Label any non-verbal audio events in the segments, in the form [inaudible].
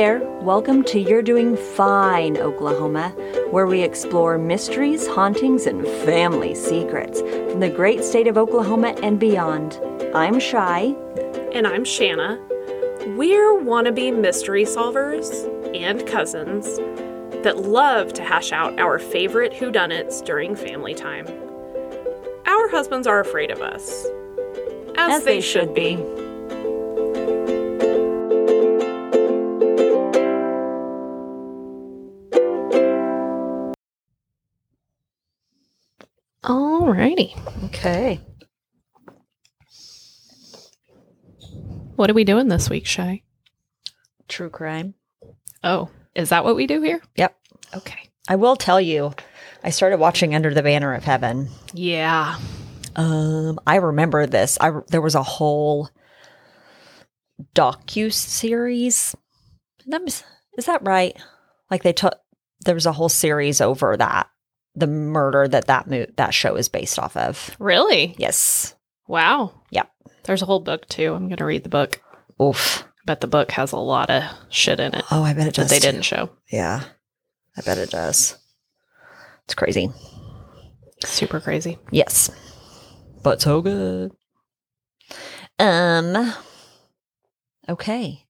there. Welcome to You're Doing Fine, Oklahoma, where we explore mysteries, hauntings, and family secrets from the great state of Oklahoma and beyond. I'm Shy. And I'm Shanna. We're wannabe mystery solvers and cousins that love to hash out our favorite whodunits during family time. Our husbands are afraid of us, as, they, should be. Alrighty. Okay. What are we doing this week, Shay? True crime. Oh, is that what we do here? Yep. Okay. I will tell you, I started watching Under the Banner of Heaven. Yeah. Um, I remember this. I there was a whole docu series. Is that right? Like they took there was a whole series over that the murder that that mo- that show is based off of. Really? Yes. Wow. Yep. There's a whole book too. I'm going to read the book. Oof. But the book has a lot of shit in it Oh, I bet it that does. they too. didn't show. Yeah. I bet it does. It's crazy. Super crazy. Yes. But so good. Um okay.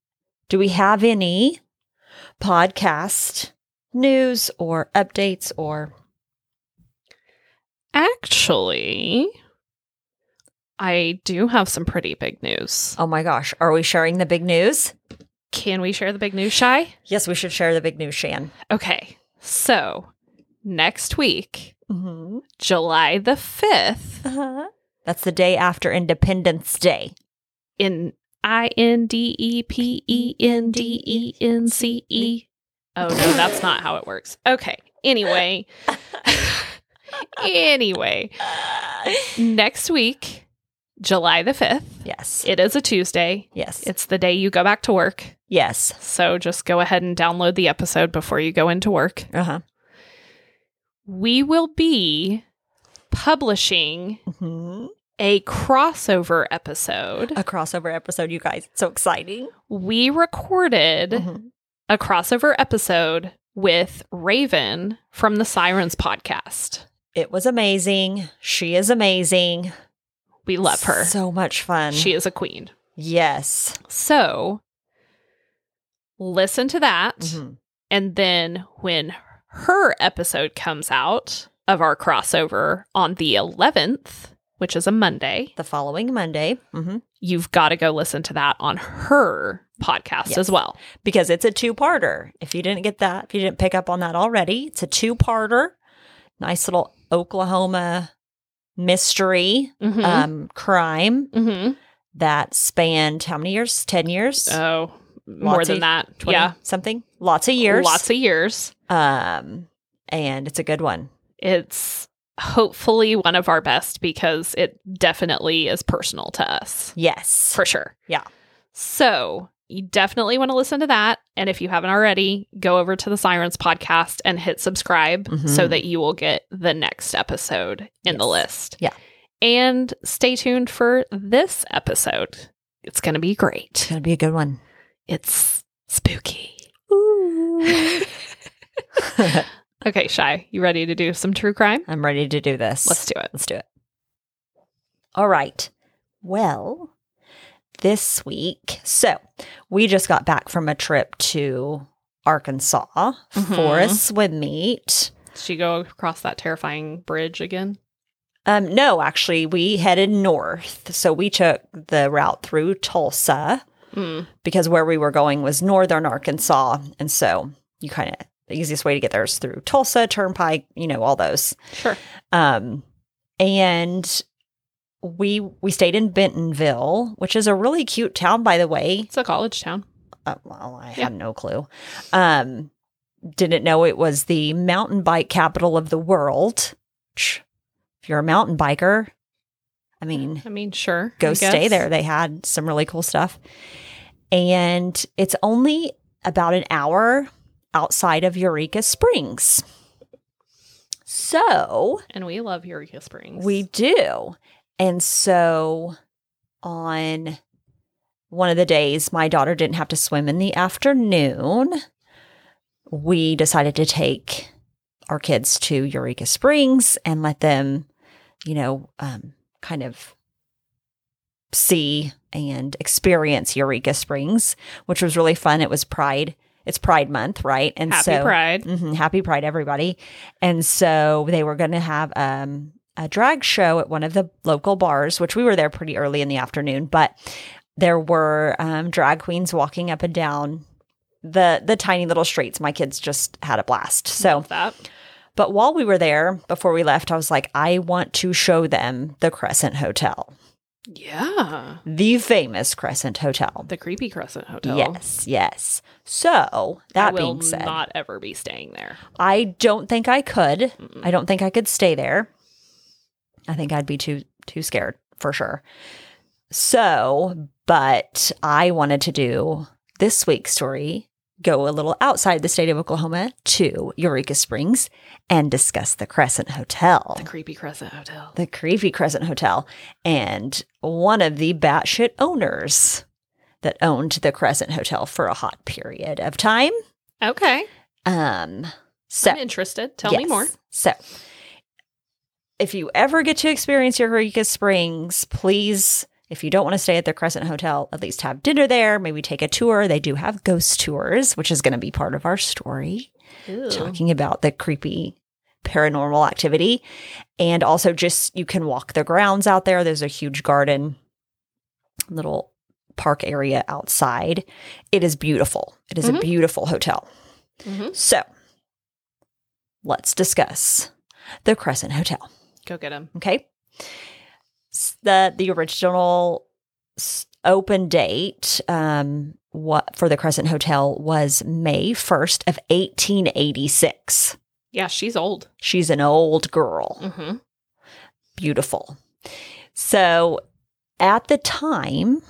Do we have any podcast news or updates or Actually, I do have some pretty big news. Oh my gosh, are we sharing the big news? Can we share the big news, Shy? Yes, we should share the big news, Shan. Okay. So, next week, Mm-hmm. July the 5th, Uh-huh. That's the day after Independence Day. in I N D E P E N D E N C E. Oh, no, that's not how it works. Okay. Anyway, [laughs] anyway, next week, July the 5th, yes. it is a Tuesday. yes. It's the day you go back to work. yes. So just go ahead and download the episode before you go into work. Uh-huh. We will be publishing hmm a crossover episode. A crossover episode, you guys. So exciting. We recorded Mhm. a crossover episode with Raven from the Sirens podcast. It was amazing. She is amazing. We love her. So much fun. She is a queen. yes. So listen to that. Mhm. And then when her episode comes out of our crossover on the 11th, which is a Monday, The following Monday, hmm you've got to go listen to that on her podcast Yes. as well. because it's a two-parter. If you didn't get that, if you didn't pick up on that already, it's a two-parter. Nice little Oklahoma mystery, Mhm. um, crime Mhm. that spanned how many years? Ten years? Oh, more Lots than of- that. 20 yeah. something. Lots of years. Lots of years. um, and it's a good one. It's hopefully one of our best because it definitely is personal to us Yes. for sure. Yeah. So you definitely want to listen to that. And if you haven't already, go over to the Sirens podcast and hit subscribe so Mhm. that you will get the next episode in the list. Yeah. And stay tuned for this episode. It's going to be great. It's gonna be a good one. It's spooky. [laughs] [laughs] okay, Shy, you ready to do some true crime? I'm ready to do this. Let's do it. Let's do it. All right. Well, this week, so we just got back from a trip to Arkansas for a swim meet. Did she go across that terrifying bridge again? Um, no, actually, we headed north. So we took the route through Tulsa Mm. because where we were going was northern Arkansas. And so you kind of, the easiest way to get there is through Tulsa, Turnpike, you know, all those. Sure. Um, and we we stayed in Bentonville, which is a really cute town, by the way. It's a college town. Uh, well, I Yeah. had no clue. Um, didn't know it was the mountain bike capital of the world. If you're a mountain biker, I mean, I mean, sure. go I stay guess. there. They had some really cool stuff. And it's only about an hour outside of Eureka Springs. So And we love Eureka Springs. we do. And so on one of the days my daughter didn't have to swim in the afternoon, we decided to take our kids to Eureka Springs and let them, you know, um, kind of see and experience Eureka Springs, which was really fun. It was Pride. It's Pride Month, right? And Happy so, Pride. Mhm, happy Pride, everybody. And so they were going to have um, a drag show at one of the local bars, which we were there pretty early in the afternoon, but there were um, drag queens walking up and down the the tiny little streets. My kids just had a blast. So, but while we were there, before we left, I was like, I want to show them the Crescent Hotel, Yeah. the famous Crescent Hotel. The creepy Crescent Hotel. Yes, yes. So that I will being said, not ever be staying there. I don't think I could. Mm-mm. I don't think I could stay there. I think I'd be too too scared for sure. So, but I wanted to do this week's story go a little outside the state of Oklahoma to Eureka Springs and discuss the Crescent Hotel. The creepy Crescent Hotel. the creepy Crescent Hotel and one of the batshit owners that owned the Crescent Hotel for a hot period of time. Okay. Um so I'm interested. Tell me more. So, if you ever get to experience Eureka Springs, please, if you don't want to stay at the Crescent Hotel, at least have dinner there, maybe take a tour. They do have ghost tours, which is going to be part of our story, talking about the creepy paranormal activity. And also, just you can walk the grounds out there. There's a huge garden, little park area outside. It is beautiful. It is a Mhm. beautiful hotel. Mhm. So, let's discuss the Crescent Hotel. Go get him. Okay, the the original open date um, what for the Crescent Hotel was May first of eighteen eighty six. Yeah, she's old. She's an old girl, Mm-hmm. beautiful. So, at the time,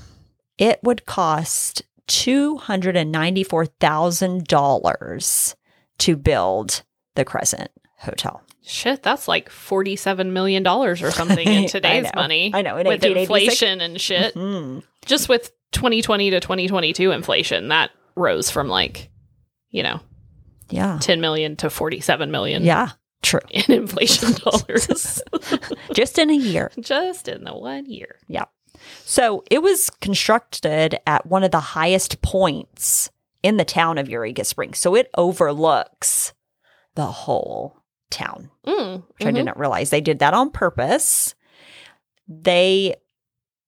it would cost two hundred and ninety four thousand dollars to build the Crescent Hotel. Shit, that's like forty-seven million dollars or something in [laughs] today's know. money. I know with inflation and shit. Mhm. Just with 2020 to 2022 inflation, that rose from like, you know, Yeah. 10 million to 47 million Yeah. True. in inflation [laughs] dollars. [laughs] Just in a year. Just in the one year. Yeah. So it was constructed at one of the highest points in the town of Eureka Springs. So it overlooks the whole town, Mm, which I mhm. didn't realize they did that on purpose. They,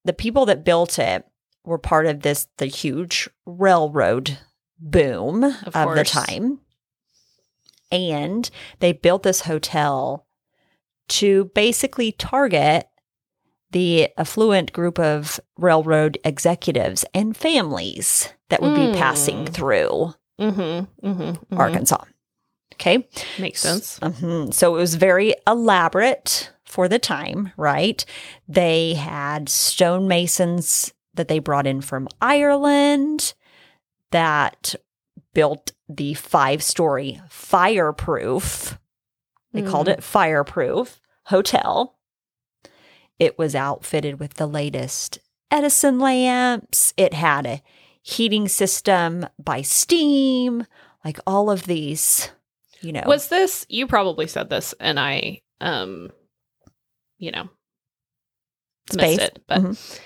the people that built it were part of this, the huge railroad boom of, Of the time. And they built this hotel to basically target the affluent group of railroad executives and families that would be passing Mm. through Mm-hmm, mm-hmm, mm-hmm. Arkansas. Okay. Makes sense. Mhm. So it was very elaborate for the time, right? They had stonemasons that they brought in from Ireland that built the five story fireproof, they called Mm. it fireproof hotel. It was outfitted with the latest Edison lamps. It had a heating system by steam, like all of these, you know. Was this, you probably said this and I, um, you know, Space. missed it, but Mhm.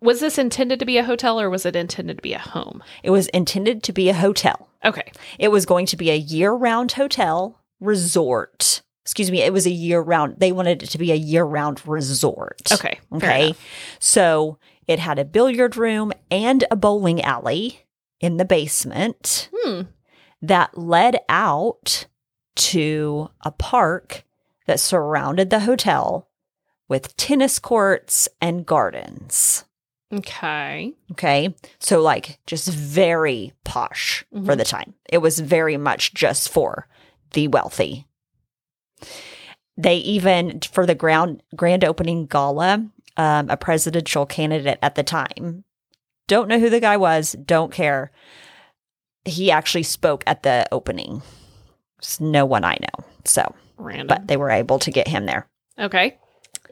was this intended to be a hotel or was it intended to be a home? It was intended to be a hotel. Okay. It was going to be a year round hotel resort. Excuse me, it was a year round. They wanted it to be a year round resort. Okay. Okay. So it had a billiard room and a bowling alley in the basement Hmm. That led out to a park that surrounded the hotel with tennis courts and gardens. Okay. Okay. So, like, just very posh for Mhm. the time. It was very much just for the wealthy. They even, for the ground, grand opening gala, um, a presidential candidate at the time, don't know who the guy was, don't care. He actually spoke at the opening. It's no one I know. So, Random. but they were able to get him there. Okay.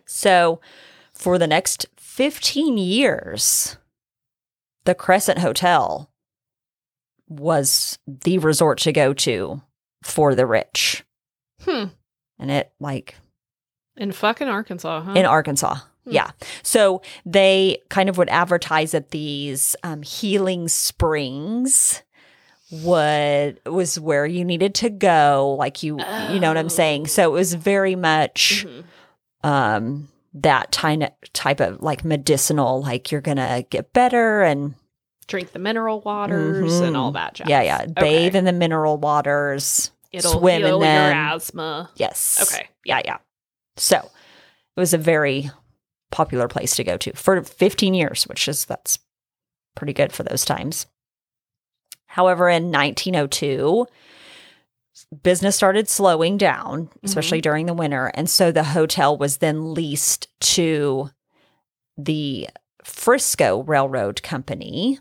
So, for the next 15 years, the Crescent Hotel was the resort to go to for the rich. Hmm. And it like In fucking Arkansas, huh? in Arkansas. Hmm. Yeah. So they kind of would advertise at these um, healing springs would was where you needed to go like you you know what i'm saying Oh. so it was very much Mhm. um that type type of like medicinal like you're gonna get better and Drink the mineral waters and all that jazz. yeah yeah bathe in the mineral waters It'll swim in heal your asthma. yes Okay. yeah yeah so it was a very popular place to go to for 15 years which is that's pretty good for those times however in 1902 business started slowing down especially during the winter and so the hotel was then leased to the frisco railroad company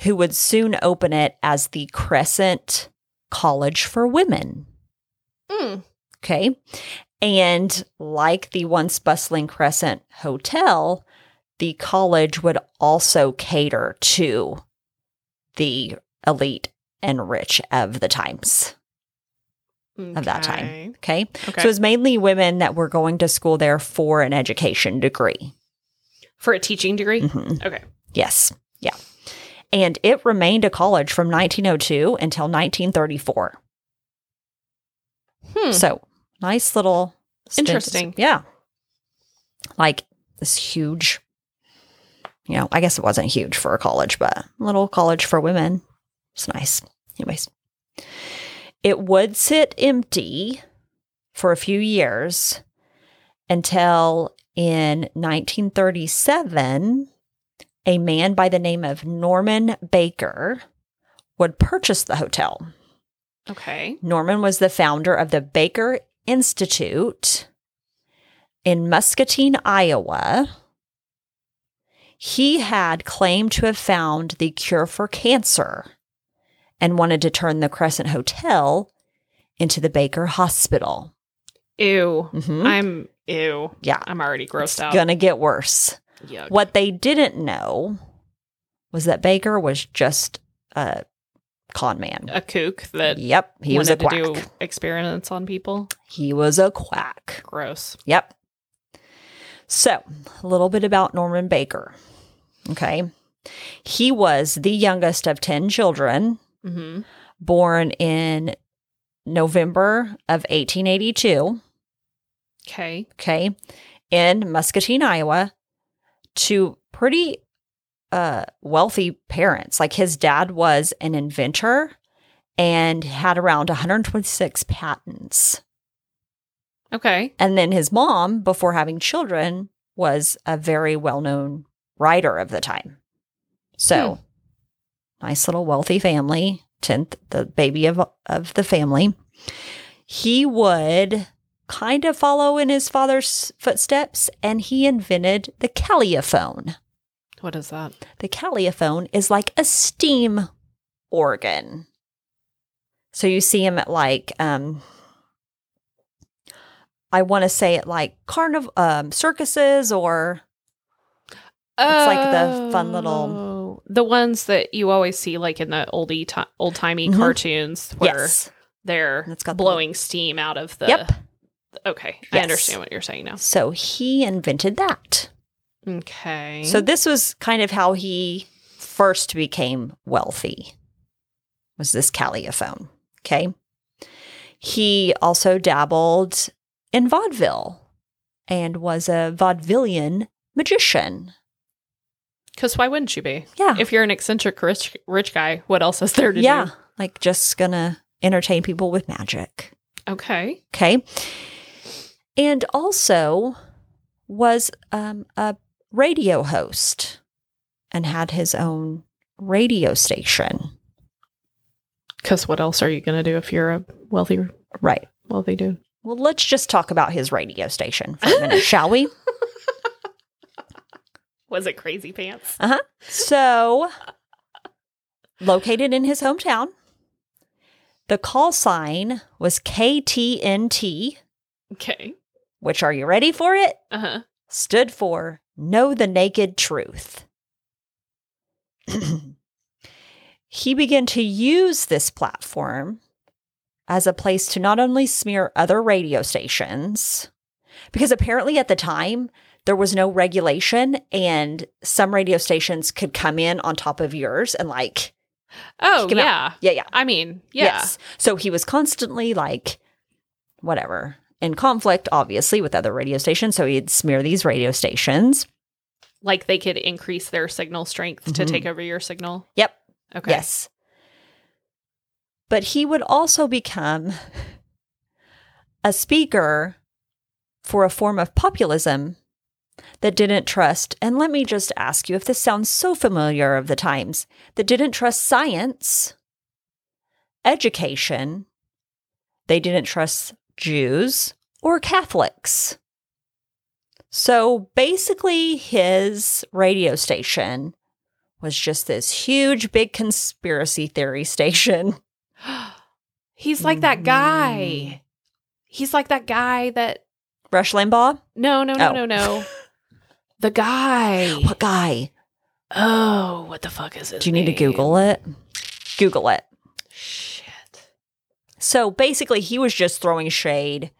who would soon open it as the crescent college for women Mm. Okay. And like the once bustling Crescent Hotel, the college would also cater to the elite and rich of the times of that time. Okay. Okay. Okay. So it was mainly women that were going to school there for an education degree. For a teaching degree? Mhm. Okay. Yes. Yeah. And it remained a college from 1902 until 1934. Hmm. So nice little stint. Interesting. Yeah. Like this huge, you know, I guess it wasn't huge for a college, but a little college for women. It's nice. Anyways, it would sit empty for a few years until in 1937, a man by the name of Norman Baker would purchase the hotel. Okay. Norman was the founder of the Baker Institute in Muscatine, Iowa. He had claimed to have found the cure for cancer and wanted to turn the Crescent Hotel into the Baker Hospital. Ew. Mhm. I'm ew. Yeah, I'm already grossed it's out. gonna get worse. Yuck. What they didn't know was that Baker was just a con man. A kook that Yep, he was a quack. to do experiments on people. He was a quack. Gross. Yep. So, a little bit about Norman Baker. Okay. He was the youngest of 10 children, hmm born in November of 1882. Okay. Okay. In Muscatine, Iowa, to pretty uh, wealthy parents. Like his dad was an inventor and had around 126 patents. Okay. And then his mom, before having children, was a very well known writer of the time. So, nice little wealthy family, 10th, the baby of, of the family. He would kind of follow in his father's footsteps and he invented the calliaphone. What is that? The calliaphone is like a steam organ. So you see him at like um I want to say it like carnival um circuses or It's like the fun little- Oh, the ones that you always see like in the oldie ti old timey Mhm. cartoons where yes. they're It's got the- blowing steam out of the Yep. Okay. I understand what you're saying now. So he invented that. Okay. So this was kind of how he first became wealthy. Was this calliaphone, okay? He also dabbled in vaudeville and was a vaudevillian magician. Because why wouldn't you be? Yeah. If you're an eccentric rich, rich guy, what else is there to yeah, do? Yeah. Like just gonna entertain people with magic. Okay. Okay. And also was um, a radio host and had his own radio station. Because what else are you going to do if you're a wealthy, Right. wealthy dude? Well, let's just talk about his radio station for a minute, shall we? [laughs] Was it Crazy Pants? Uh huh. So, located in his hometown, the call sign was KTNT, Okay. which are you ready for it? Uh huh. Stood for Know the Naked Truth. [clears throat] he began to use this platform as a place to not only smear other radio stations, because apparently at the time there was no regulation and some radio stations could come in on top of yours and like Oh, him out. yeah. yeah yeah I mean, yeah. yes so he was constantly like whatever in conflict obviously with other radio stations so he'd smear these radio stations Like they could increase their signal strength to Mhm. take over your signal. yep Okay. Yes. But he would also become a speaker for a form of populism that didn't trust, and let me just ask you if this sounds so familiar of the times, that didn't trust science, education, they didn't trust Jews or Catholics. So basically, his radio station was just this huge, big conspiracy theory [laughs] station. He's like that Mm. guy. He's like that guy that Rush Limbaugh? no, no, no, Oh. no, no. [laughs] The guy. What guy? Oh, what the fuck is his Do you need to? Google it? Google it. Shit. So basically, he was just throwing shade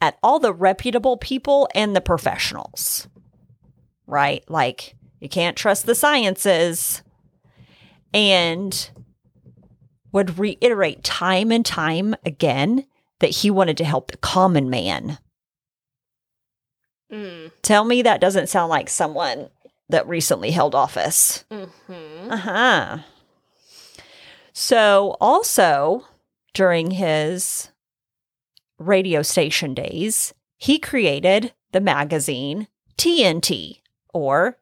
at all the reputable people and the professionals, right? Like, you can't trust the sciences. And would reiterate time and time again that he wanted to help the common man. Mm. Tell me that doesn't sound like someone that recently held office. hmm Uh huh. So, also during his radio station days, he created the magazine TNT, or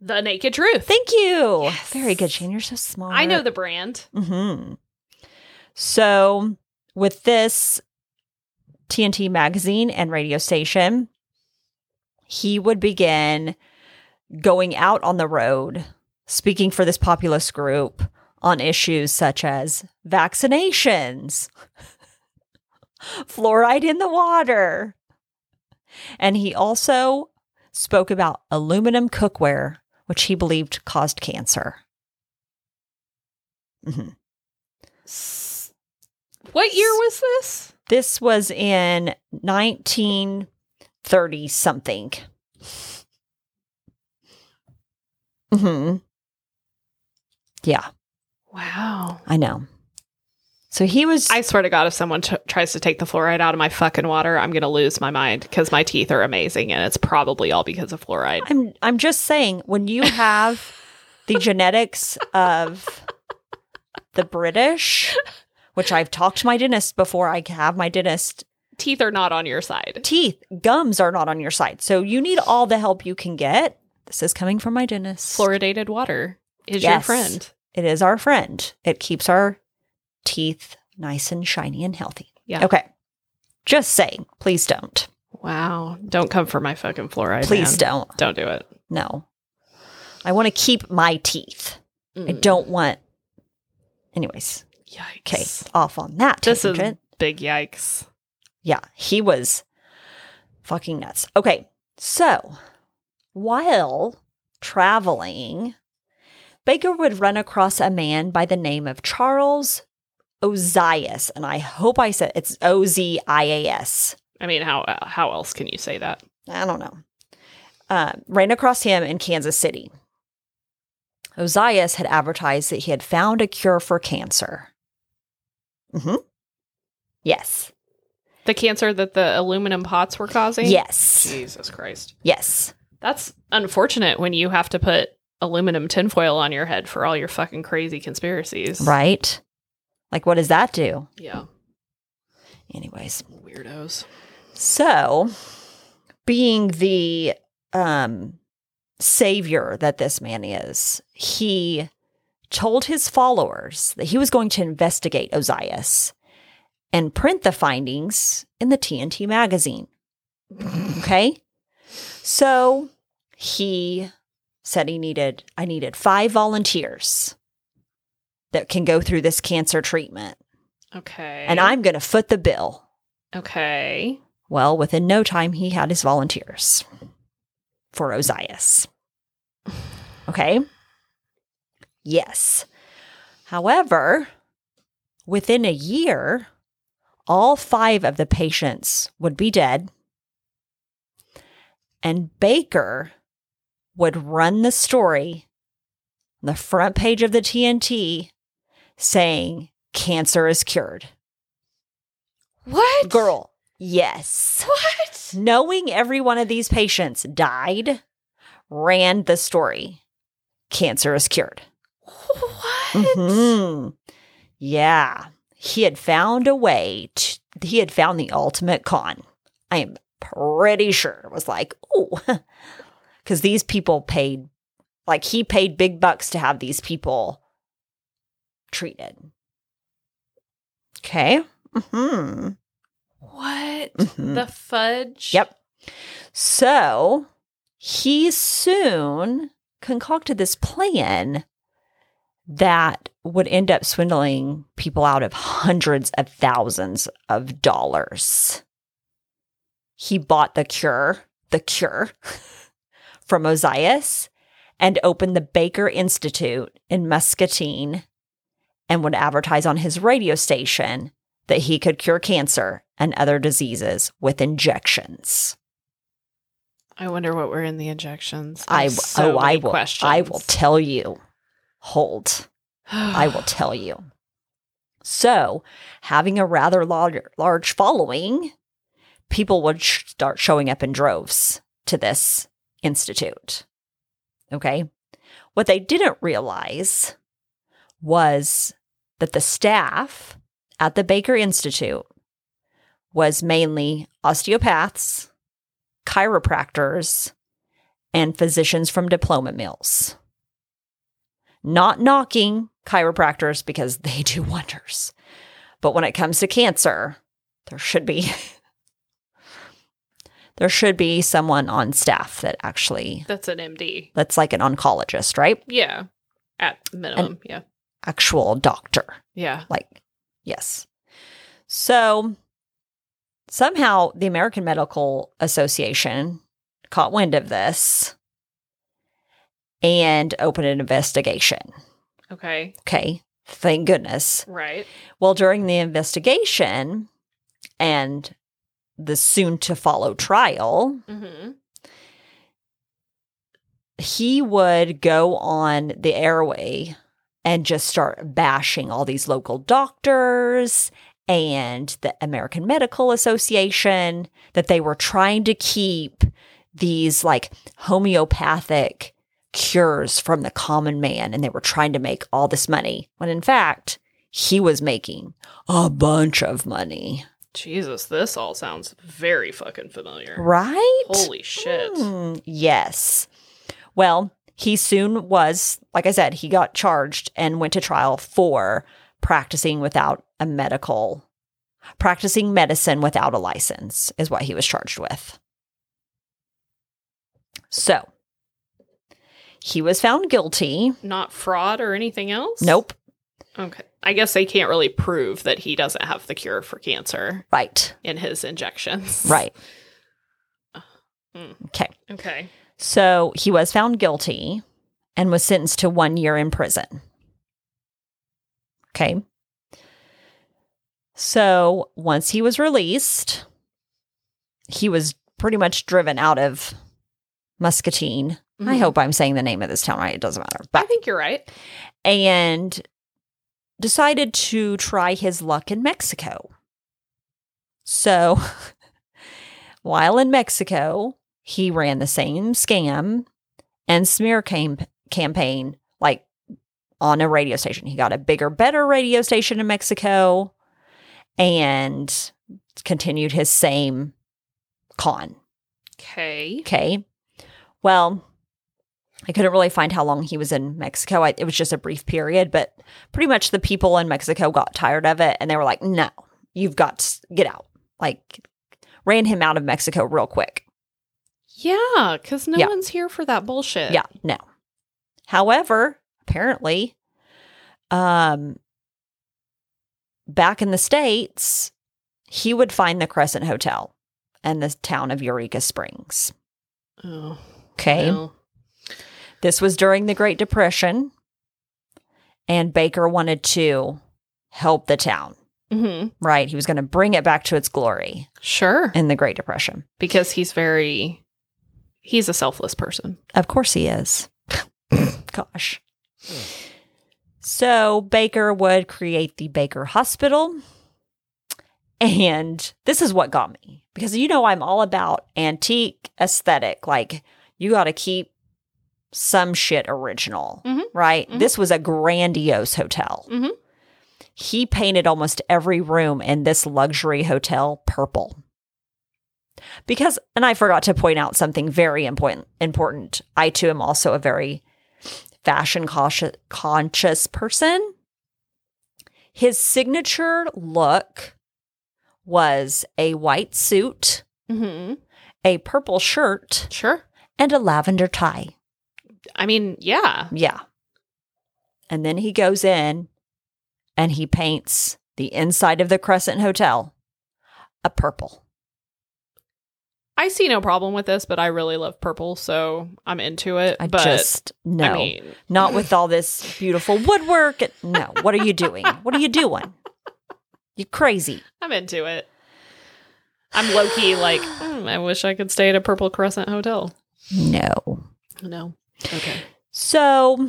The Naked Truth. thank you. Yes. Very good, Shane. You're so smart. I know the brand. hmm So, with this TNT magazine and radio station, he would begin going out on the road, speaking for this populist group on issues such as vaccinations, [laughs] fluoride in the water. And he also spoke about aluminum cookware, which he believed caused cancer. Mhm. What year was this? This was in 1930 something. hmm Yeah, Wow. I know. So he was. I swear to God, if someone t- tries to take the fluoride out of my fucking water, I'm going to lose my mind because my teeth are amazing and it's probably all because of fluoride. I'm. I'm just saying when you have the [laughs] genetics of the British, which I've talked to my dentist before. I have my dentist Teeth are not on your side. teeth, gums are not on your side. So you need all the help you can get. This is coming from my dentist. Fluoridated water is your friend. It is our friend. It keeps our teeth nice and shiny and healthy. Yeah. Okay. Just saying, please don't. Wow. Don't come for my fucking fluoride. Please man. don't. Don't do it. No. I want to keep my teeth. I Mm. don't want. Anyways, Yikes. okay, off on that This is tangent. big yikes. Yeah, he was fucking nuts. Okay, so while traveling, Baker would run across a man by the name of Charles Ozias, and I hope I said it's O Z I A S. I mean, how how else can you say that? I don't know. Uh, ran across him in Kansas City. Ozias had advertised that he had found a cure for cancer. hmm Yes. The cancer that the aluminum pots were causing? Yes. Jesus Christ. Yes. That's unfortunate when you have to put aluminum tinfoil on your head for all your fucking crazy conspiracies. Right? Like, what does that do? Yeah. Anyways, Weirdos. so being the um, savior that this man is, he told his followers that he was going to investigate Ozias and print the findings in the TNT magazine. Okay. So he said he needed, I needed five volunteers that can go through this cancer treatment, Okay. and I'm going to foot the bill. Okay. Well, within no time, he had his volunteers for Ozias. Okay. Yes. However, within a year, all five of the patients would be dead. And Baker would run the story on the front page of the TNT saying, Cancer is cured. What? Girl, yes. What? Knowing every one of these patients died, ran the story. Cancer is cured. What? Mhm. Yeah. He had found a way to, he had found the ultimate con. I am pretty sure it was like, oh, because [laughs] these people paid, like, he paid big bucks to have these people treated. Okay. hmm What Mhm. the fudge? Yep. So he soon concocted this plan that would end up swindling people out of hundreds of thousands of dollars. He bought the cure, the cure [laughs] from Ozias and opened the Baker Institute in Muscatine and would advertise on his radio station that he could cure cancer and other diseases with injections. I wonder what were in the injections. I have oh, so oh I will questions. I will tell you. Hold. I will [sighs] tell you. So, having a rather large, large following, people would sh- start showing up in droves to this institute. Okay. What they didn't realize was that the staff at the Baker Institute was mainly osteopaths, chiropractors, and physicians from diploma mills. Not knocking chiropractors because they do wonders. But when it comes to cancer, there should be [laughs] there should be someone on staff that actually That's an MD. that's like an oncologist, right? Yeah. At minimum. yeah. Actual doctor. Yeah. Like, yes. So somehow the American Medical Association caught wind of this and open an investigation. Okay. Okay. Thank goodness. Right. Well, during the investigation and the soon to follow trial, Mm-hmm. he would go on the airway and just start bashing all these local doctors and the American Medical Association that they were trying to keep these like homeopathic cures from the common man and they were trying to make all this money when in fact he was making a bunch of money. Jesus, this all sounds very fucking familiar. Right? Holy shit. Hmm, yes. Well, he soon was, like I said, he got charged and went to trial for practicing without a medical, practicing medicine without a license, is what he was charged with. So he was found guilty. Not fraud or anything else? Nope. Okay. I guess they can't really prove that he doesn't have the cure for cancer Right. in his injections. [laughs] Right. Hmm. Okay. Okay. So he was found guilty and was sentenced to one year in prison. Okay. So once he was released, he was pretty much driven out of Muscatine. I Mhm. hope I'm saying the name of this town right. It doesn't matter. I think you're right. and decided to try his luck in Mexico. So [laughs] while in Mexico, he ran the same scam and smear cam- campaign like on a radio station. He got a bigger, better radio station in Mexico and continued his same con. Okay. Okay. Well, I couldn't really find how long he was in Mexico. I, it was just a brief period, but pretty much the people in Mexico got tired of it and they were like, no, you've got to get out. Like, ran him out of Mexico real quick. Yeah, because no Yeah. one's here for that bullshit. Yeah, no. However, apparently, um, back in the States, he would find the Crescent Hotel and the town of Eureka Springs. Oh. Okay. well. This was during the Great Depression. and Baker wanted to help the town, Mm-hmm. right? He was going to bring it back to its glory Sure. in the Great Depression. Because he's very, he's a selfless person. Of course he is. [coughs] Gosh. So Baker would create the Baker Hospital. And this is what got me because you know I'm all about antique aesthetic. Like you got to keep some shit original, Mhm. right? Mhm. This was a grandiose hotel. Mhm. He painted almost every room in this luxury hotel purple. Because, and I forgot to point out something very important. Important. I too am also a very fashion cautious, conscious person. His signature look was a white suit, Mm-hmm. a purple shirt, Sure. and a lavender tie. I mean, yeah. Yeah. And then he goes in and he paints the inside of the Crescent Hotel a purple. I see no problem with this, but I really love purple, so I'm into it. I but just no, I mean, not with all [laughs] this beautiful woodwork. No, what are you doing? What are you doing? You crazy? I'm into it. I'm low key like, "Hmm, I wish I could stay at a Purple Crescent hotel. No. No. Okay. So,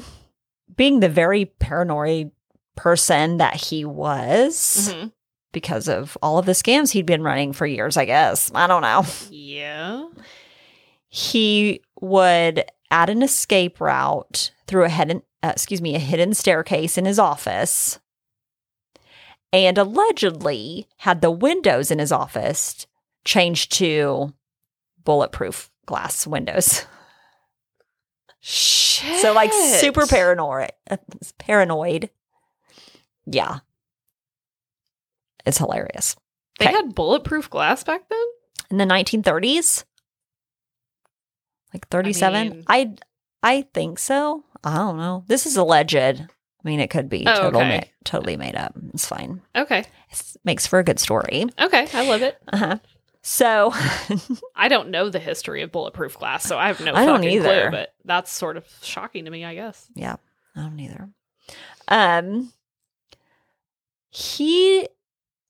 being the very paranoid person that he was, Mhm. because of all of the scams he'd been running for years, I guess. I don't know. Yeah. he would add an escape route through a hidden uh, excuse me a hidden staircase in his office and allegedly had the windows in his office changed to bulletproof glass windows [laughs] Shit. so like super paranoid paranoid yeah it's hilarious They Okay. had bulletproof glass back then? in the 1930s like 37 mean- I, I think so i don't know this is alleged i mean it could be Oh, total okay. ma- totally made up it's fine Okay. it makes for a good story Okay. I love it. uh-huh so [laughs] I don't know the history of bulletproof glass, so I have no I don't either. clue, but that's sort of shocking to me, I guess. yeah i don't either um he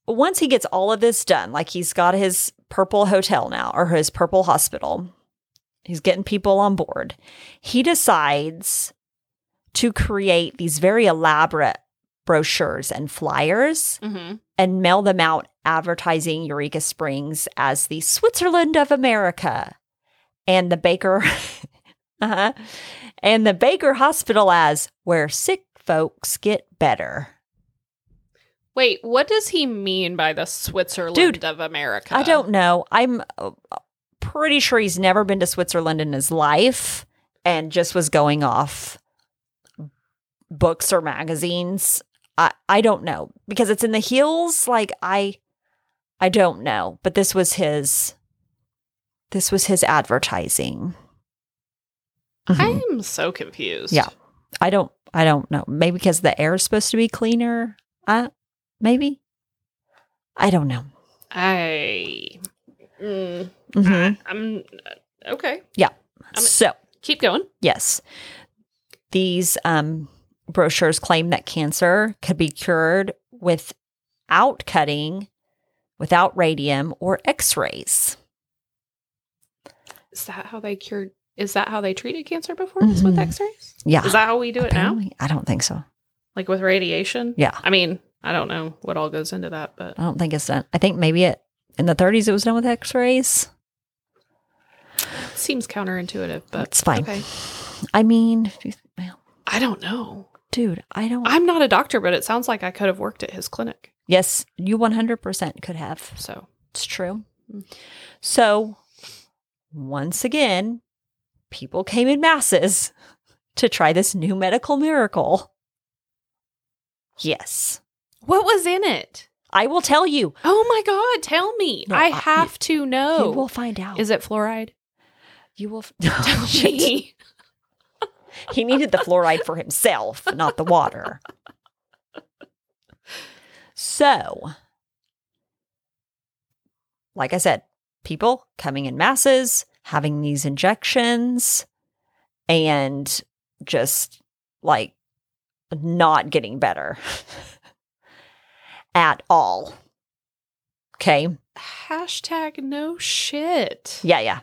once he gets all of this done like he's got his purple hotel now or his purple hospital he's getting people on board he decides to create these very elaborate brochures and flyers Mm-hmm. and mail them out advertising Eureka Springs as the Switzerland of America and the Baker [laughs] uh-huh, and the Baker Hospital as where sick folks get better. Wait, what does he mean by the Switzerland Dude, of America? I don't know. I'm uh, pretty sure he's never been to Switzerland in his life and just was going off books or magazines. I I don't know because it's in the hills like I I don't know, but this was his this was his advertising. Mhm. I'm so confused. Yeah. I don't I don't know. Maybe because the air is supposed to be cleaner. Uh maybe. I don't know. I. Mm, Mhm. I'm. Okay. I'm- So, Keep going. Yes. These um, brochures claim that cancer could be cured without cutting, without radium or x rays. Is that how they cured? Is that how they treated cancer before? Is with. Mm-hmm. X-rays? Yeah. Is that how we do it now? I don't think so. Like with radiation? Yeah. I mean, I don't know what all goes into that, but I don't think it's done. I think maybe it in the 30s it was done with x rays. seems counterintuitive. But It's fine. Okay. I mean, well, I don't know. dude, I don't. I'm not a doctor, but it sounds like I could have worked at his clinic. Yes, you 100% could have. So It's true. Mm. So, once again, people came in masses to try this new medical miracle. Yes, what was in it? I will tell you. Oh my god! Tell me. No, I I- have to know. You will find out. Is it fluoride? you will. F- [laughs] Tell Shit. me. he needed the fluoride for himself, not the water. [laughs] So, like I said, people coming in masses, having these injections, and just like not getting better [laughs] at all. Okay. Hashtag no shit. Yeah, yeah.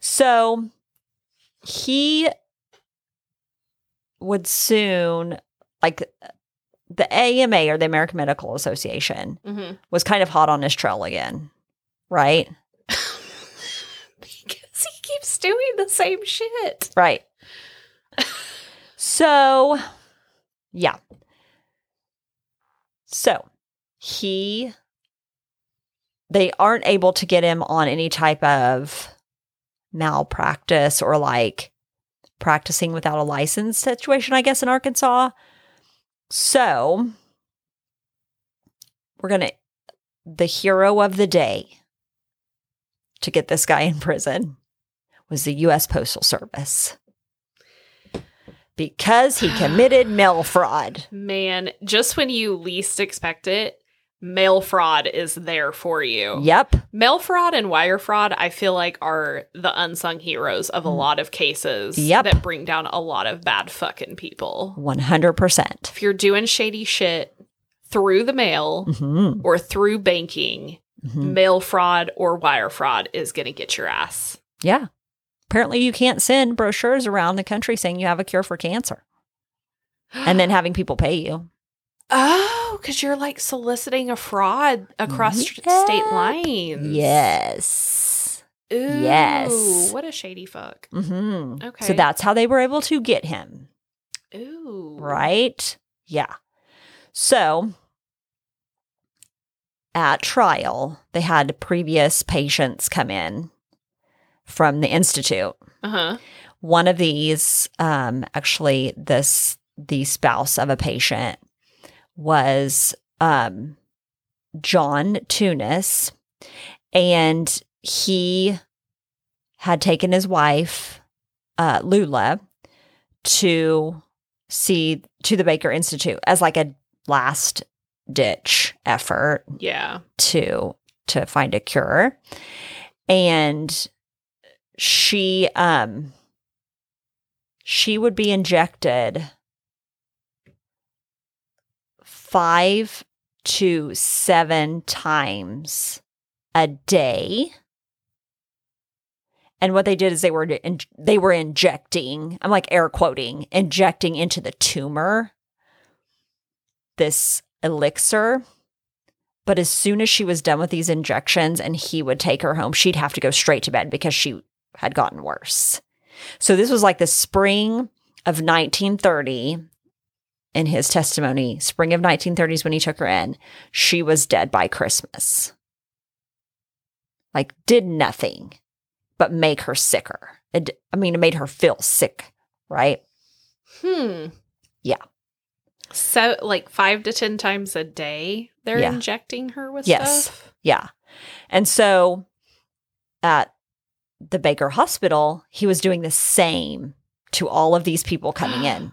So he would soon, like the AMA or the American Medical Association Mm-hmm. was kind of hot on his trail again, right? [laughs] because he keeps doing the same shit. Right. so, yeah. So, he, they aren't able to get him on any type of malpractice or like practicing without a license situation, I guess, in Arkansas. So, we're going to, the hero of the day to get this guy in prison was the U.S. Postal Service because he committed mail fraud. Man, just when you least expect it, mail fraud is there for you. Yep. Mail fraud and wire fraud, I feel like, are the unsung heroes of a lot of cases Yep. that bring down a lot of bad fucking people. 100%. If you're doing shady shit through the mail hmm or through banking, hmm mail fraud or wire fraud is going to get your ass. Yeah. Apparently, you can't send brochures around the country saying you have a cure for cancer and then [gasps] having people pay you. Oh, because you're like soliciting a fraud across state lines. Yes. Ooh, Yes. What a shady fuck. hmm Okay. So that's how they were able to get him. Ooh. Right? Yeah. So at trial, they had previous patients come in from the institute. Uh huh. One of these, um, actually, this the spouse of a patient was um, John Tunis, and he had taken his wife uh, Lula to see to the Baker Institute as like a last ditch effort Yeah. to to find a cure and she um she would be injected 5 to 7 times a day. And what they did is they were in, they were injecting i'm like air quoting injecting into the tumor this elixir. But as soon as she was done with these injections and he would take her home, she'd have to go straight to bed because she had gotten worse. So this was like the spring of 1930 in his testimony, spring of 1930s when he took her in. She was dead by Christmas. Like, did nothing but make her sicker. It, I mean, it made her feel sick, right? Hmm. Yeah. So, like five to 10 times a day, they're Yeah. injecting her with Yes. stuff? Yeah. And so at the Baker Hospital, he was doing the same to all of these people coming [gasps] in.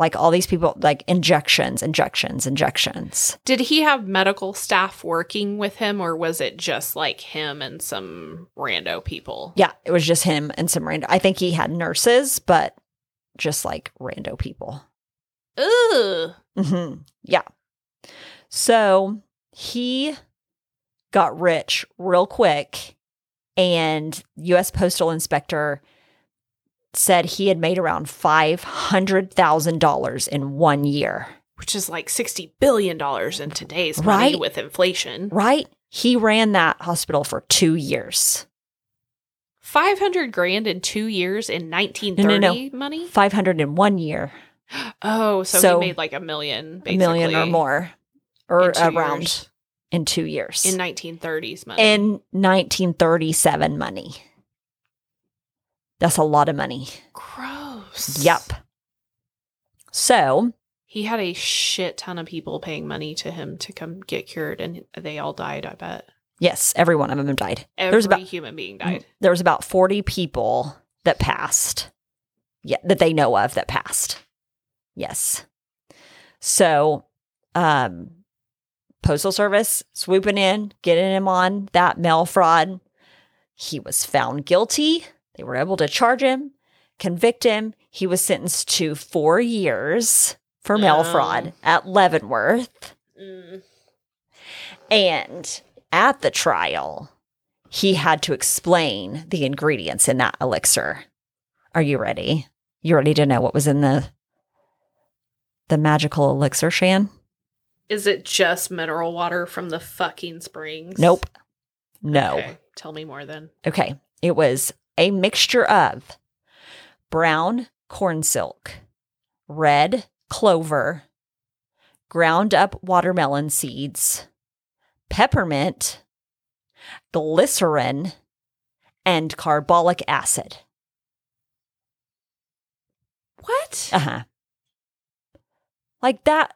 Like all these people, like injections, injections, injections. Did he have medical staff working with him, or was it just like him and some rando people? Yeah, it was just him and some rando I think he had nurses, but just like rando people. Ugh. hmm Yeah. So he got rich real quick, and U.S. Postal Inspector said he had made around five hundred thousand dollars in one year. Which is like $60 billion in today's money Right. with inflation. Right? He ran that hospital for two years. 500 grand in two years in 1930 no. money? Five hundred in one year, Oh, so, So, he made like a million, a million or more, or in around years. in two years. in 1930s money. in 1937 money. That's a lot of money. Gross. Yep. So, He had a shit ton of people paying money to him to come get cured, and they all died, I bet. yes, every one of them died. Every There's about human being died. there was about 40 people that passed. Yeah, that they know of that passed. Yes. So, um Postal Service swooping in, getting him on that mail fraud. He was found guilty. They were able to charge him, convict him. He was sentenced to 4 years for mail Oh. fraud at Leavenworth. Mm. And at the trial, he had to explain the ingredients in that elixir. Are you ready? You ready to know what was in the the magical elixir, Shan? Is it just mineral water from the fucking springs? Nope. No. Okay, tell me more then. Okay. It was a mixture of brown corn silk, red clover, ground up watermelon seeds, peppermint, glycerin, and carbolic acid. What? Uh huh. Like that.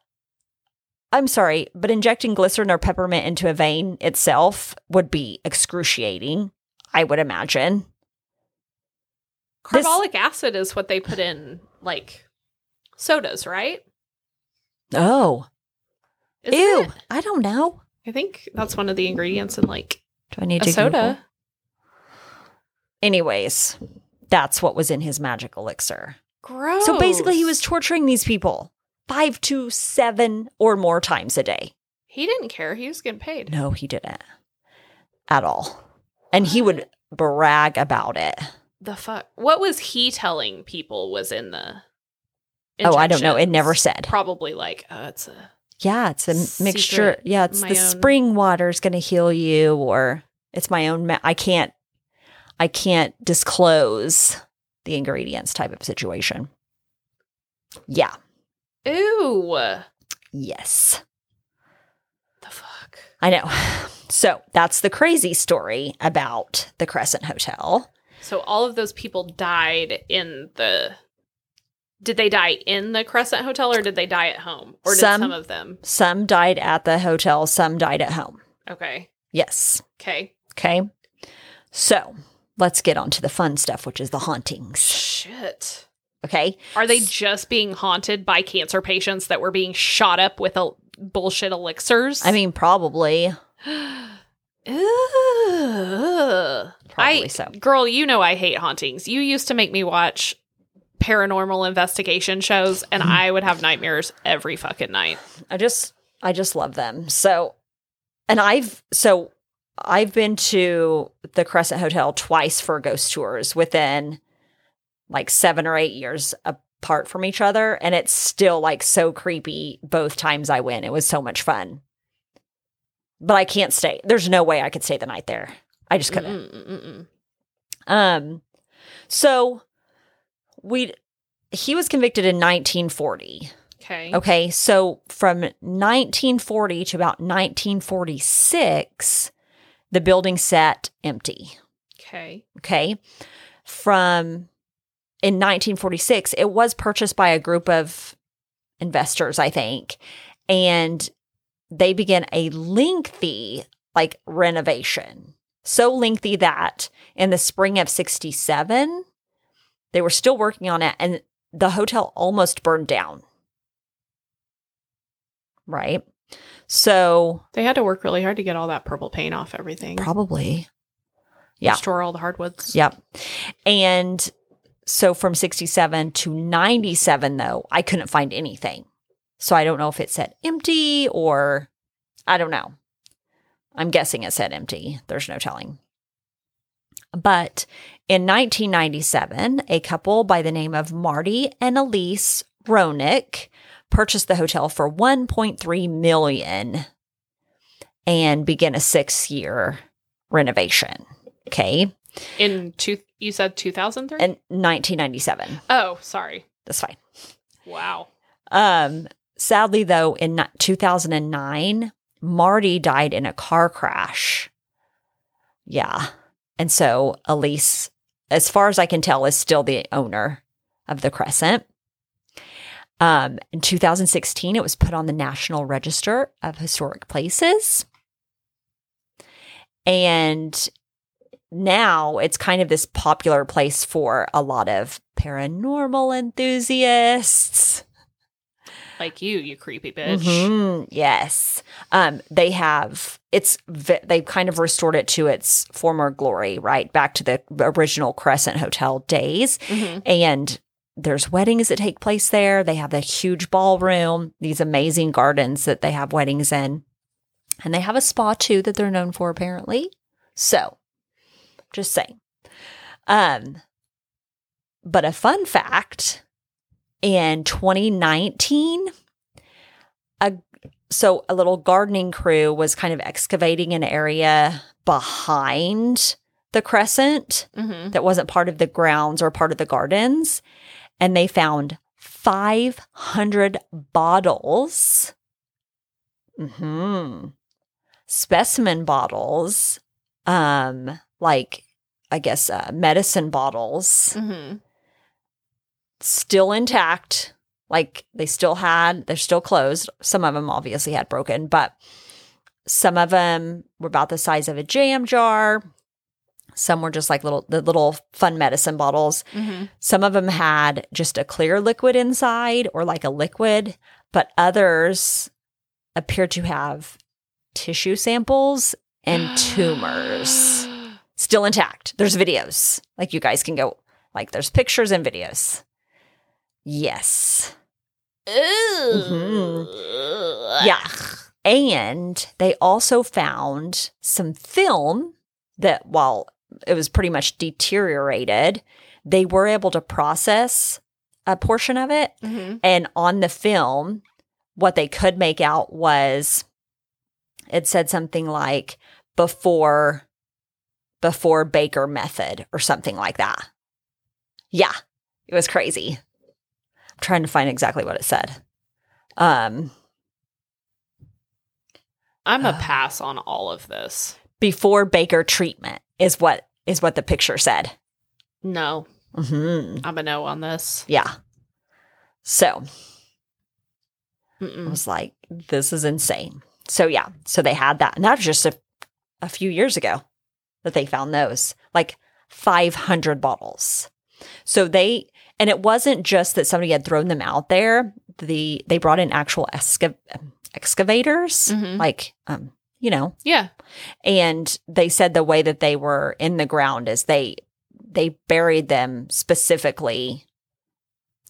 I'm sorry, but injecting glycerin or peppermint into a vein itself would be excruciating, I would imagine. This- Carbolic acid is what they put in like sodas, right? Oh, Isn't ew. it? I don't know. I think that's one of the ingredients in like Do I need a to soda. Google? Anyways, that's what was in his magic elixir. Gross. So basically, he was torturing these people five to seven or more times a day. He didn't care. He was getting paid. No, he didn't at all. And he would brag about it. The fuck? What was he telling people was in the? Oh, I don't know. It never said. Probably like, uh, it's a Yeah, it's a Secret, mixture. Yeah, it's the own- spring water is going to heal you, or it's my own. Ma- I can't. I can't disclose the ingredients type of situation. Yeah. ew. Yes. The fuck. I know. [sighs] So that's the crazy story about the Crescent Hotel. So all of those people died in the. Did they die in the Crescent Hotel or did they die at home? Or did Some- some, of them? Some died at the hotel, some died at home. Okay. Yes. Okay. Okay. So let's get on to the fun stuff, which is the hauntings. Shit. Okay. Are they just being haunted by cancer patients that were being shot up with a bullshit elixirs? I mean, probably. [gasps] Probably I, so. Girl, you know I hate hauntings. You used to make me watch paranormal investigation shows, and [laughs] I would have nightmares every fucking night. I just I just love them. So and I've so I've been to the Crescent Hotel twice for ghost tours within like 7 or 8 years apart from each other and it's still like so creepy both times I went. It was so much fun. But I can't stay. There's no way I could stay the night there. I just couldn't. Mm-mm-mm-mm. Um, so we he was convicted in 1940. Okay. Okay, so from 1940 to about 1946, the building sat empty. Okay. Okay, from in 1946, it was purchased by a group of investors, I think, and they began a lengthy like renovation. So lengthy that in the spring of 67, they were still working on it and the hotel almost burned down. Right? So, They had to work really hard to get all that purple paint off everything. probably. Yeah. Restore all the hardwoods. Yep. And so from 67 to 97, though, I couldn't find anything. So I don't know if it said empty or I don't know. I'm guessing it said empty. There's no telling. But in 1997, a couple by the name of Marty and Elise Roenigk purchased the hotel for 1.3 million and began a six year renovation. Okay. In two, you said 2003? And 1997. oh, sorry. That's fine. Wow. Um, sadly, though, in 2009, Marty died in a car crash. Yeah. And so Elise, as far as I can tell, is still the owner of the Crescent. Um, in 2016, it was put on the National Register of Historic Places. And now it's kind of this popular place for a lot of paranormal enthusiasts. Like you, you creepy bitch. Mhm, Yes. Um, they have it's they've kind of restored it to its former glory, right? Back to the original Crescent Hotel days. Mhm. And there's weddings that take place there. They have a huge ballroom, these amazing gardens that they have weddings in. And they have a spa too that they're known for apparently. So, just saying. Um but a fun fact in 2019 a so a little gardening crew was kind of excavating an area behind the crescent Mm-hmm. that wasn't part of the grounds or part of the gardens. And they found 500 bottles, hmm specimen bottles, um, like, I guess, uh, medicine bottles, Mm-hmm. Still intact. Like they still had, they're still closed. Some of them obviously had broken, but some of them were about the size of a jam jar. Some were just like little, the little fun medicine bottles. Mm-hmm. Some of them had just a clear liquid inside or like a liquid, but others appear to have tissue samples and [gasps] tumors still intact. There's videos. Like you guys can go, like, there's pictures and videos. Yes. Mm-hmm. Yeah. And they also found some film that, while it was pretty much deteriorated, they were able to process a portion of it. Mm-hmm. And on the film, what they could make out was it said something like before before Baker method or something like that. Yeah, it was crazy. Trying to find exactly what it said. Um I'm a Uh. pass on all of this. before Baker treatment is what is what the picture said. No, hmm I'm a no on this. Yeah. So I Mm-mm. was like, this is insane. So yeah, so they had that, and that was just a, a few years ago that they found those, like 500 bottles. So they, and it wasn't just that somebody had thrown them out there. The they brought in actual exca- excavators, Mhm. like um, you know, Yeah. and they said the way that they were in the ground is they they buried them specifically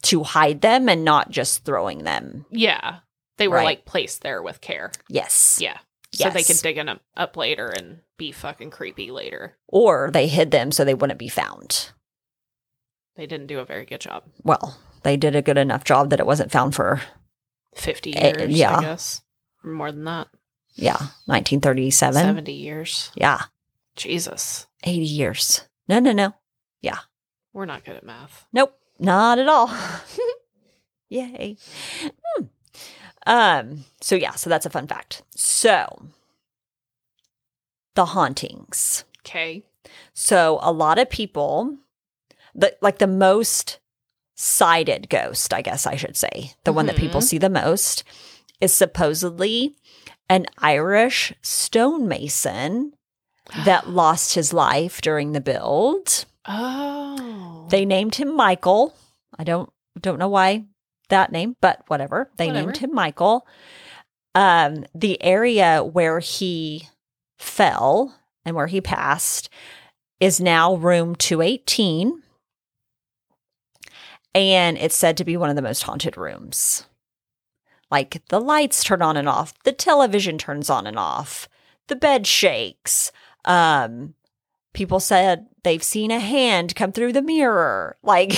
to hide them and not just throwing them. Yeah. They were Right. like placed there with care. Yes. Yeah. So they could dig them up later and be fucking creepy later. Or they hid them so they wouldn't be found. They didn't do a very good job. Well, they did a good enough job that it wasn't found for 50 Eh, years, yeah. I guess. More than that. yeah, 1937. 70 years. Yeah, Jesus. 80 years. No, no, no. Yeah. We're not good at math. Nope, not at all. [laughs] Yay. Hmm. Um, so yeah, so that's a fun fact. So the hauntings. Okay. So a lot of people the like the most sighted ghost, I guess I should say, the one that people Mhm. see the most is supposedly an Irish stonemason [gasps] that lost his life during the build. Oh. They named him Michael. I don't don't know why that name, but whatever. They named him Michael. Um, the area where he fell and where he passed is now room 218. And it's said to be one of the most haunted rooms. Like the lights turn on and off, the television turns on and off, the bed shakes. Um, people said they've seen a hand come through the mirror, [laughs] like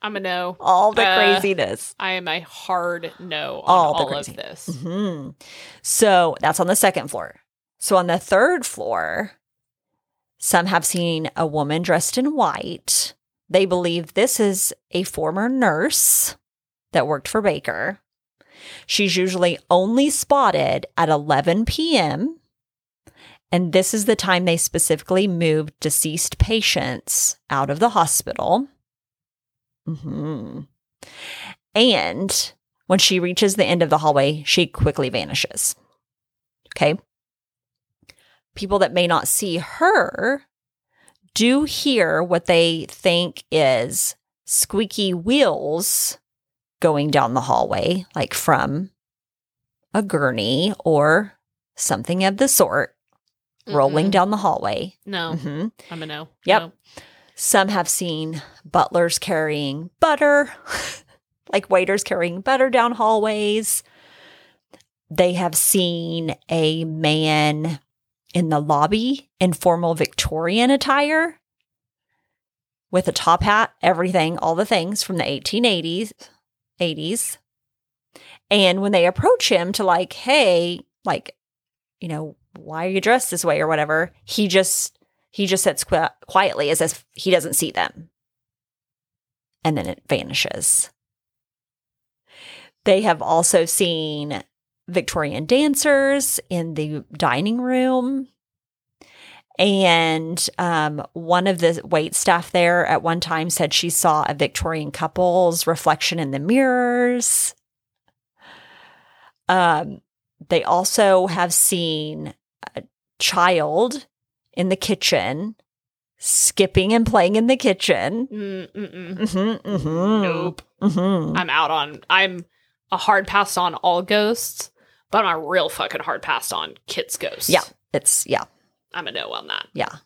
I'm a no. all the Uh, craziness. I am a hard no on All all, of this. hmm So that's on the second floor. So on the third floor, some have seen a woman dressed in white. They believe this is a former nurse that worked for Baker. She's usually only spotted at 11 p.m. And this is the time they specifically moved deceased patients out of the hospital. hmm And when she reaches the end of the hallway, she quickly vanishes. Okay. People that may not see her do hear what they think is squeaky wheels going down the hallway, like from a gurney or something of the sort rolling Mm-mm. down the hallway. No, Mm-hmm. I'm a no. Yep. No. Some have seen butlers carrying butter, [laughs] like waiters carrying butter down hallways. They have seen a man in the lobby in formal Victorian attire with a top hat, everything, all the things from the 1880s, 80s. And when they approach him to like, hey, like, you know, why are you dressed this way or whatever, he just he just sits qu- quietly as if he doesn't see them. And then it vanishes. They have also seen Victorian dancers in the dining room. And um, one of the wait staff there at one time said she saw a Victorian couple's reflection in the mirrors. Um, they also have seen a child in the kitchen, skipping and playing in the kitchen. Mm-mm-mm. Mm-hmm, mm-hmm, Nope. mhm. I'm out on. I'm a hard pass on all ghosts, but I'm a real fucking hard pass on kids' ghosts. Yeah, it's yeah, I'm a no on that. yeah.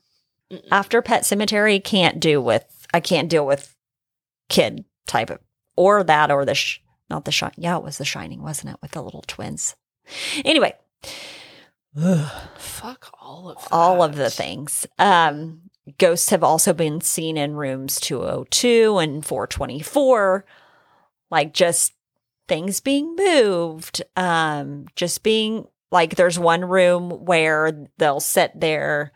Mm-mm. After Pet Sematary, can't do with I can't deal with kid type of or that or the sh- not the shine. Yeah, it was the Shining, wasn't it, with the little twins? Anyway, [sighs] Fuck all of that. all of the things. Um, ghosts have also been seen in rooms 202 and 424, like just things being moved. Um, just being like there's one room where they'll set their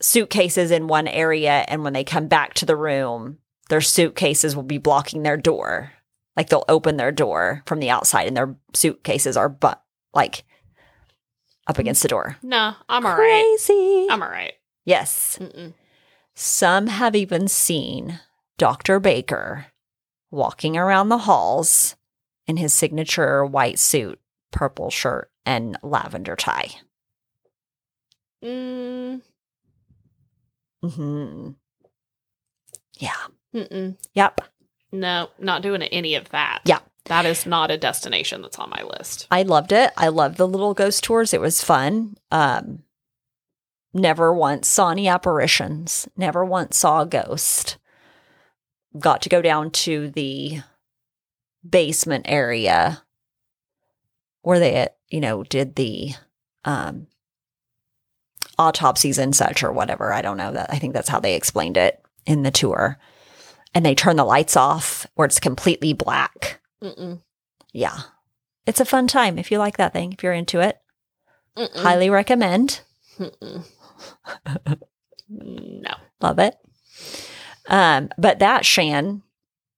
suitcases in one area, and when they come back to the room, their suitcases will be blocking their door. Like they'll open their door from the outside, and their suitcases are but like up against the door. No, I'm all right. Crazy. I'm all right. yes. Mm-mm. Some have even seen Dr. Baker walking around the halls in his signature white suit, purple shirt, and lavender tie. Mm, hmm Yeah. mm-mm. Yep. No, not doing any of that. Yeah. That is not a destination that's on my list. I loved it. I loved the little ghost tours. It was fun. Um, never once saw any apparitions. Never once saw a ghost. Got to go down to the basement area where they, you know, did the um, autopsies and such or whatever. I don't know that. I think that's how they explained it in the tour. And they turn the lights off where it's completely black. Mm-mm. Yeah. It's a fun time if you like that thing, if you're into it. Mm-mm. Highly recommend. [laughs] No. Love it. Um, but that, Shan,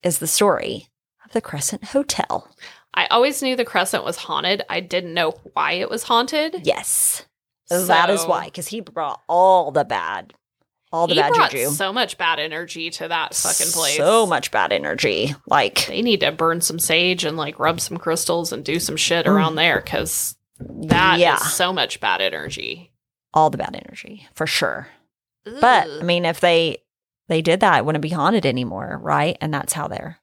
is the story the Crescent Hotel. I always knew the Crescent was haunted. I didn't know why it was haunted. Yes. Oh, that is why, because he brought all the bad, all the he bad brought juju. so much bad energy to that fucking place. So much bad energy. Like, They need to burn some sage and like rub some crystals and do some shit around mm. there because that is yeah, so much bad energy. all the bad energy for sure. But I mean, if they they did that, it wouldn't be haunted anymore, right? And that's how they're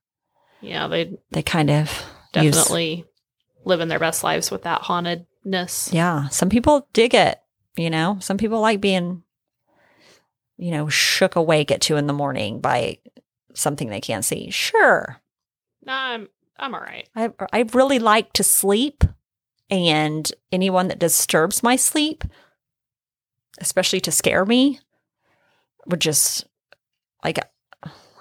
yeah, they they kind of use- definitely living their best lives with that hauntedness. Yeah, some people dig it. You know, some people like being, you know, shook awake at two in the morning by something they can't see. Sure, I'm I'm all right. I I really like to sleep, and anyone that disturbs my sleep, especially to scare me, would just like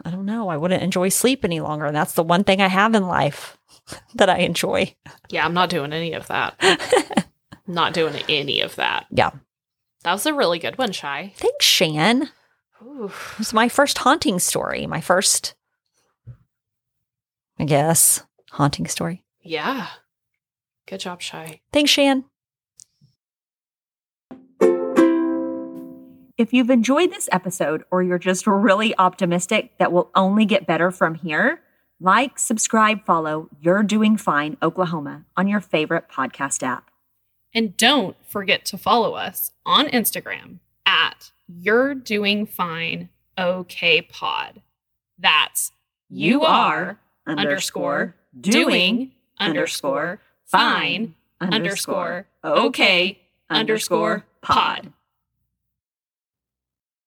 I don't know. I wouldn't enjoy sleep any longer, and that's the one thing I have in life [laughs] that I enjoy. Yeah, I'm not doing any of that. [laughs] not doing any of that. Yeah. That was a really good one, Shy. Thanks, Shan. Ooh. It was my first haunting story. My first, I guess, haunting story. Yeah. Good job, Shy. Thanks, Shan. If you've enjoyed this episode or you're just really optimistic that we'll only get better from here, like, subscribe, follow You're Doing Fine Oklahoma on your favorite podcast app. And don't forget to follow us on Instagram at You're Doing Fine OK Pod. That's you are underscore doing underscore fine underscore okay underscore pod.